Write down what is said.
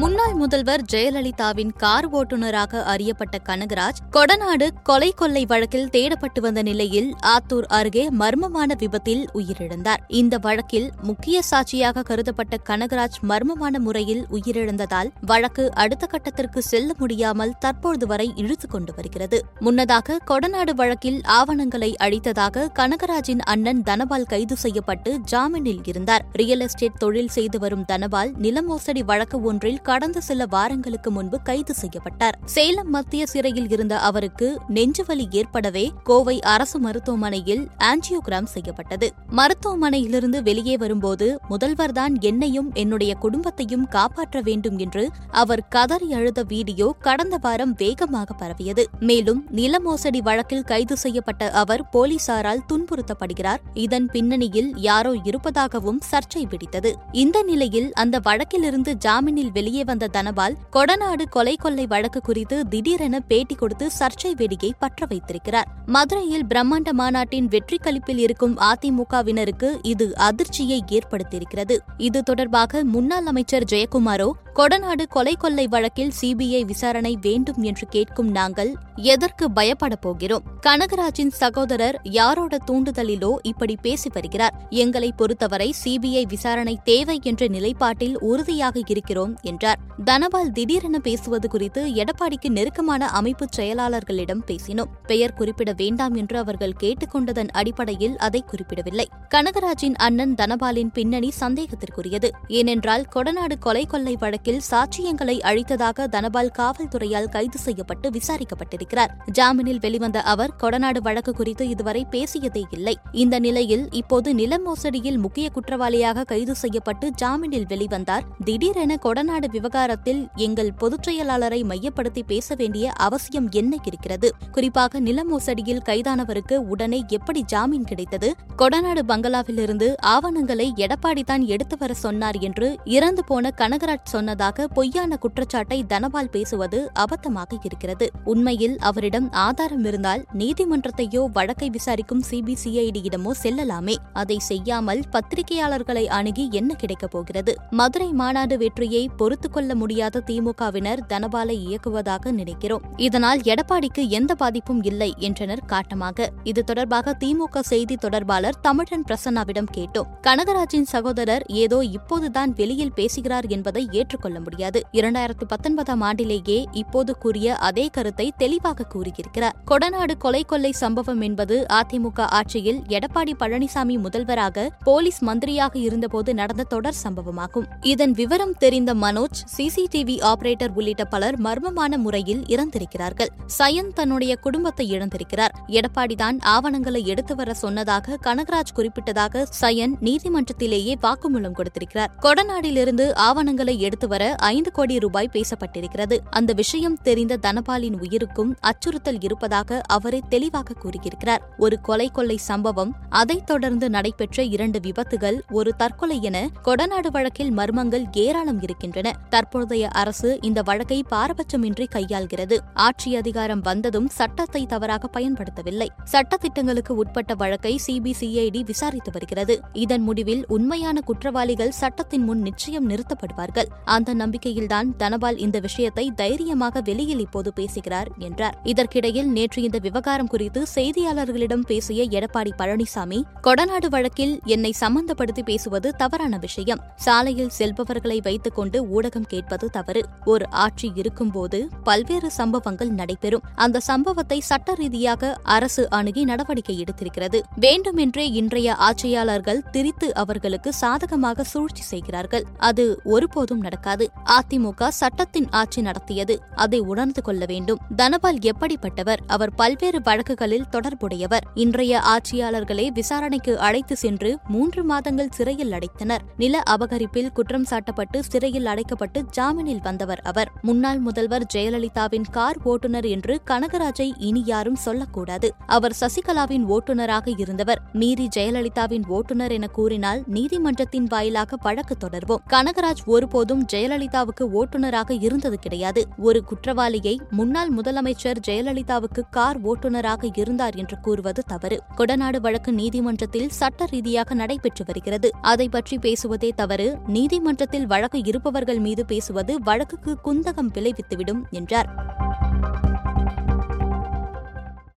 முன்னாள் முதல்வர் ஜெயலலிதாவின் கார் ஓட்டுநராக அறியப்பட்ட கனகராஜ் கொடநாடு கொலை கொள்ளை வழக்கில் தேடப்பட்டு வந்த நிலையில் ஆத்தூர் அருகே மர்மமான விபத்தில் உயிரிழந்தார். இந்த வழக்கில் முக்கிய சாட்சியாக கருதப்பட்ட கனகராஜ் மர்மமான முறையில் உயிரிழந்ததால் வழக்கு அடுத்த கட்டத்திற்கு செல்ல முடியாமல் தற்போது வரை இழுத்து கொண்டு வருகிறது. முன்னதாக கொடநாடு வழக்கில் ஆவணங்களை அழித்ததாக கனகராஜின் அண்ணன் தனபால் கைது செய்யப்பட்டு ஜாமீனில் இருந்தார். ரியல் எஸ்டேட் தொழில் செய்து வரும் தனபால் நிலமோசடி வழக்கு ஒன்றில் கடந்த சில வாரங்களுக்கு முன்பு கைது செய்யப்பட்டார். சேலம் மத்திய சிறையில் இருந்த அவருக்கு நெஞ்சுவலி ஏற்படவே கோவை அரசு மருத்துவமனையில் ஆஞ்சியோகிராம் செய்யப்பட்டது. மருத்துவமனையிலிருந்து வெளியே வரும்போது முதல்வர்தான் என்னையும் என்னுடைய குடும்பத்தையும் காப்பாற்ற வேண்டும் என்று அவர் கதறி அழுத வீடியோ கடந்த வாரம் வேகமாக பரவியது. மேலும் நில மோசடி வழக்கில் கைது செய்யப்பட்ட அவர் போலீசாரால் துன்புறுத்தப்படுகிறார். இதன் பின்னணியில் யாரோ இருப்பதாகவும் சர்ச்சை வெடித்தது. இந்த நிலையில் அந்த வழக்கிலிருந்து ஜாமீனில் வெளியே வந்த தனபால் கொடநாடு கொலை கொள்ளை வழக்கு குறித்து திடீரென பேட்டி கொடுத்து சர்ச்சை வெடியை பற்ற வைத்திருக்கிறார். மதுரையில் பிரம்மாண்ட மாநாட்டின் வெற்றி கழிப்பில் இருக்கும் அதிமுகவினருக்கு இது அதிர்ச்சியை ஏற்படுத்தியிருக்கிறது. இது தொடர்பாக முன்னாள் அமைச்சர் ஜெயக்குமாரோ கொடநாடு கொலை கொள்ளை வழக்கில் சிபிஐ விசாரணை வேண்டும் என்று கேட்கும் நாங்கள் எதற்கு பயப்பட போகிறோம்? கனகராஜின் சகோதரர் யாரோட தூண்டுதலிலோ இப்படி பேசி வருகிறார்? எங்களை பொறுத்தவரை சிபிஐ விசாரணை தேவை என்ற நிலைப்பாட்டில் உறுதியாக இருக்கிறோம் என்றார். தனபால் திடீரென பேசுவது குறித்து எடப்பாடிக்கு நெருக்கமான அமைப்பு செயலாளர்களிடம் பேசினோம். பெயர் குறிப்பிட வேண்டாம் என்று அவர்கள் கேட்டுக்கொண்டதன் அடிப்படையில் அதை குறிப்பிடவில்லை. கனகராஜின் அண்ணன் தனபாலின் பின்னணி சந்தேகத்திற்குரியது. ஏனென்றால் கொடநாடு கொலை கொள்ளை வழக்கில் சாட்சியங்களை அழித்ததாக தனபால் காவல்துறையால் கைது செய்யப்பட்டு விசாரிக்கப்பட்டிருக்கிறார். ஜாமீனில் வெளிவந்த அவர் கொடநாடு வழக்கு குறித்து இதுவரை பேசியதே இல்லை. இந்த நிலையில் இப்போது நில மோசடியில் முக்கிய குற்றவாளியாக கைது செய்யப்பட்டு ஜாமீனில் வெளிவந்தார். திடீரென கொடநாடு விவகாரத்தில் எங்கள் பொதுச் செயலாளரை மையப்படுத்தி பேச வேண்டிய அவசியம் என்ன இருக்கிறது? குறிப்பாக நில மோசடியில் கைதானவருக்கு உடனே எப்படி ஜாமீன் கிடைத்தது? கொடநாடு பங்களாவிலிருந்து ஆவணங்களை எடப்பாடி தான் எடுத்து வர சொன்னார் என்று இறந்து போன கனகராஜ் இருப்பதாக பொய்யான குற்றச்சாட்டை தனபால் பேசுவது அபத்தமாக இருக்கிறது. உண்மையில் அவரிடம் ஆதாரம் இருந்தால் நீதிமன்றத்தையோ வழக்கை விசாரிக்கும் சிபிசிஐடியிடமோ செல்லலாமே. அதை செய்யாமல் பத்திரிகையாளர்களை அணுகி என்ன கிடைக்கப் போகிறது? மதுரை மாநாடு வெற்றியை பொறுத்துக்கொள்ள முடியாத திமுகவினர் தனபாலை இயக்குவதாக நினைக்கிறோம். இதனால் எடப்பாடிக்கு எந்த பாதிப்பும் இல்லை என்றனர் காட்டமாக. இது தொடர்பாக திமுக செய்தி தொடர்பாளர் தமிழன் பிரசன்னாவிடம் கேட்டோம். கனகராஜின் சகோதரர் ஏதோ இப்போதுதான் வெளியில் பேசுகிறார் என்பதை ஏற்றுக்கொள்ள கொள்ள முடியாது. இரண்டாயிரத்து பத்தொன்பதாம் ஆண்டிலேயே இப்போது கூறிய அதே கருத்தை தெளிவாக கூறியிருக்கிறார். கொடநாடு கொலை கொள்ளை சம்பவம் என்பது அதிமுக ஆட்சியில் எடப்பாடி பழனிசாமி முதல்வராக போலீஸ் மந்திரியாக இருந்தபோது நடந்த தொடர் சம்பவமாகும். இதன் விவரம் தெரிந்த மனோஜ் சிசிடிவி ஆபரேட்டர் உள்ளிட்ட பலர் மர்மமான முறையில் இறந்திருக்கிறார்கள். சயன் தன்னுடைய குடும்பத்தை இழந்திருக்கிறார். எடப்பாடிதான் ஆவணங்களை எடுத்து வர சொன்னதாக கனகராஜ் குறிப்பிட்டதாக சயன் நீதிமன்றத்திலேயே வாக்குமூலம் கொடுத்திருக்கிறார். கொடநாடிலிருந்து ஆவணங்களை எடுத்து வர ஐந்து கோடி ரூபாய் பேசப்பட்டிருக்கிறது. அந்த விஷயம் தெரிந்த தனபாலின் உயிருக்கும் அச்சுறுத்தல் இருப்பதாக அவரே தெளிவாக கூறியிருக்கிறார். ஒரு கொலை கொள்ளை சம்பவம் அதைத் தொடர்ந்து நடைபெற்ற இரண்டு விபத்துகள் ஒரு தற்கொலை என கொடநாடு வழக்கில் மர்மங்கள் ஏராளம் இருக்கின்றன. தற்போதைய அரசு இந்த வழக்கை பாரபட்சமின்றி கையாள்கிறது. ஆட்சி அதிகாரம் வந்ததும் சட்டத்தை தவறாக பயன்படுத்தவில்லை. சட்டத்திட்டங்களுக்கு உட்பட்ட வழக்கை சிபிசிஐடி விசாரித்து வருகிறது. இதன் முடிவில் உண்மையான குற்றவாளிகள் சட்டத்தின் முன் நிச்சயம் நிறுத்தப்படுவார்கள். அந்த நம்பிக்கையில்தான் தனபால் இந்த விஷயத்தை தைரியமாக வெளியில் இப்போது பேசுகிறார் என்றார். இதற்கிடையில் நேற்று இந்த விவகாரம் குறித்து செய்தியாளர்களிடம் பேசிய எடப்பாடி பழனிசாமி கொடநாடு வழக்கில் என்னை சம்பந்தப்படுத்தி பேசுவது தவறான விஷயம். சாலையில் செல்பவர்களை வைத்துக் கொண்டு ஊடகம் கேட்பது தவறு. ஒரு ஆட்சி இருக்கும்போது பல்வேறு சம்பவங்கள் நடைபெறும். அந்த சம்பவத்தை சட்ட ரீதியாக அரசு அணுகி நடவடிக்கை எடுத்திருக்கிறது. வேண்டுமென்றே இன்றைய ஆட்சியாளர்கள் திரித்து அவர்களுக்கு சாதகமாக சூழ்ச்சி செய்கிறார்கள். அது ஒருபோதும் நடக்காது அதிமுக சட்டத்தின் ஆட்சி நடத்தியது. அதை உணர்ந்து கொள்ள வேண்டும். தனபால் எப்படிப்பட்டவர்? அவர் பல்வேறு வழக்குகளில் தொடர்புடையவர். இன்றைய ஆட்சியாளர்களை விசாரணைக்கு அழைத்து சென்று மூன்று மாதங்கள் சிறையில் அடைத்தனர். நில அபகரிப்பில் குற்றம் சாட்டப்பட்டு சிறையில் அடைக்கப்பட்டு ஜாமீனில் வந்தவர் அவர். முன்னாள் முதல்வர் ஜெயலலிதாவின் கார் ஓட்டுநர் என்று கனகராஜை இனி யாரும் சொல்லக்கூடாது. அவர் சசிகலாவின் ஓட்டுநராக இருந்தவர். மீறி ஜெயலலிதாவின் ஓட்டுநர் என கூறினால் நீதிமன்றத்தின் வாயிலாக வழக்கு தொடர்வோம். கனகராஜ் ஒருபோதும் ஜெயலலிதாவுக்கு ஓட்டுநராக இருந்தது கிடையாது. ஒரு குற்றவாளியை முன்னாள் முதலமைச்சர் ஜெயலலிதாவுக்கு கார் ஓட்டுநராக இருந்தார் என்று கூறுவது தவறு. கொடநாடு வழக்கு நீதிமன்றத்தில் சட்ட ரீதியாக நடைபெற்று வருகிறது. அதை பற்றி பேசுவதே தவறு. நீதிமன்றத்தில் வழக்கு இருப்பவர்கள் மீது பேசுவது வழக்குக்கு குந்தகம் விளைவித்துவிடும் என்றார்.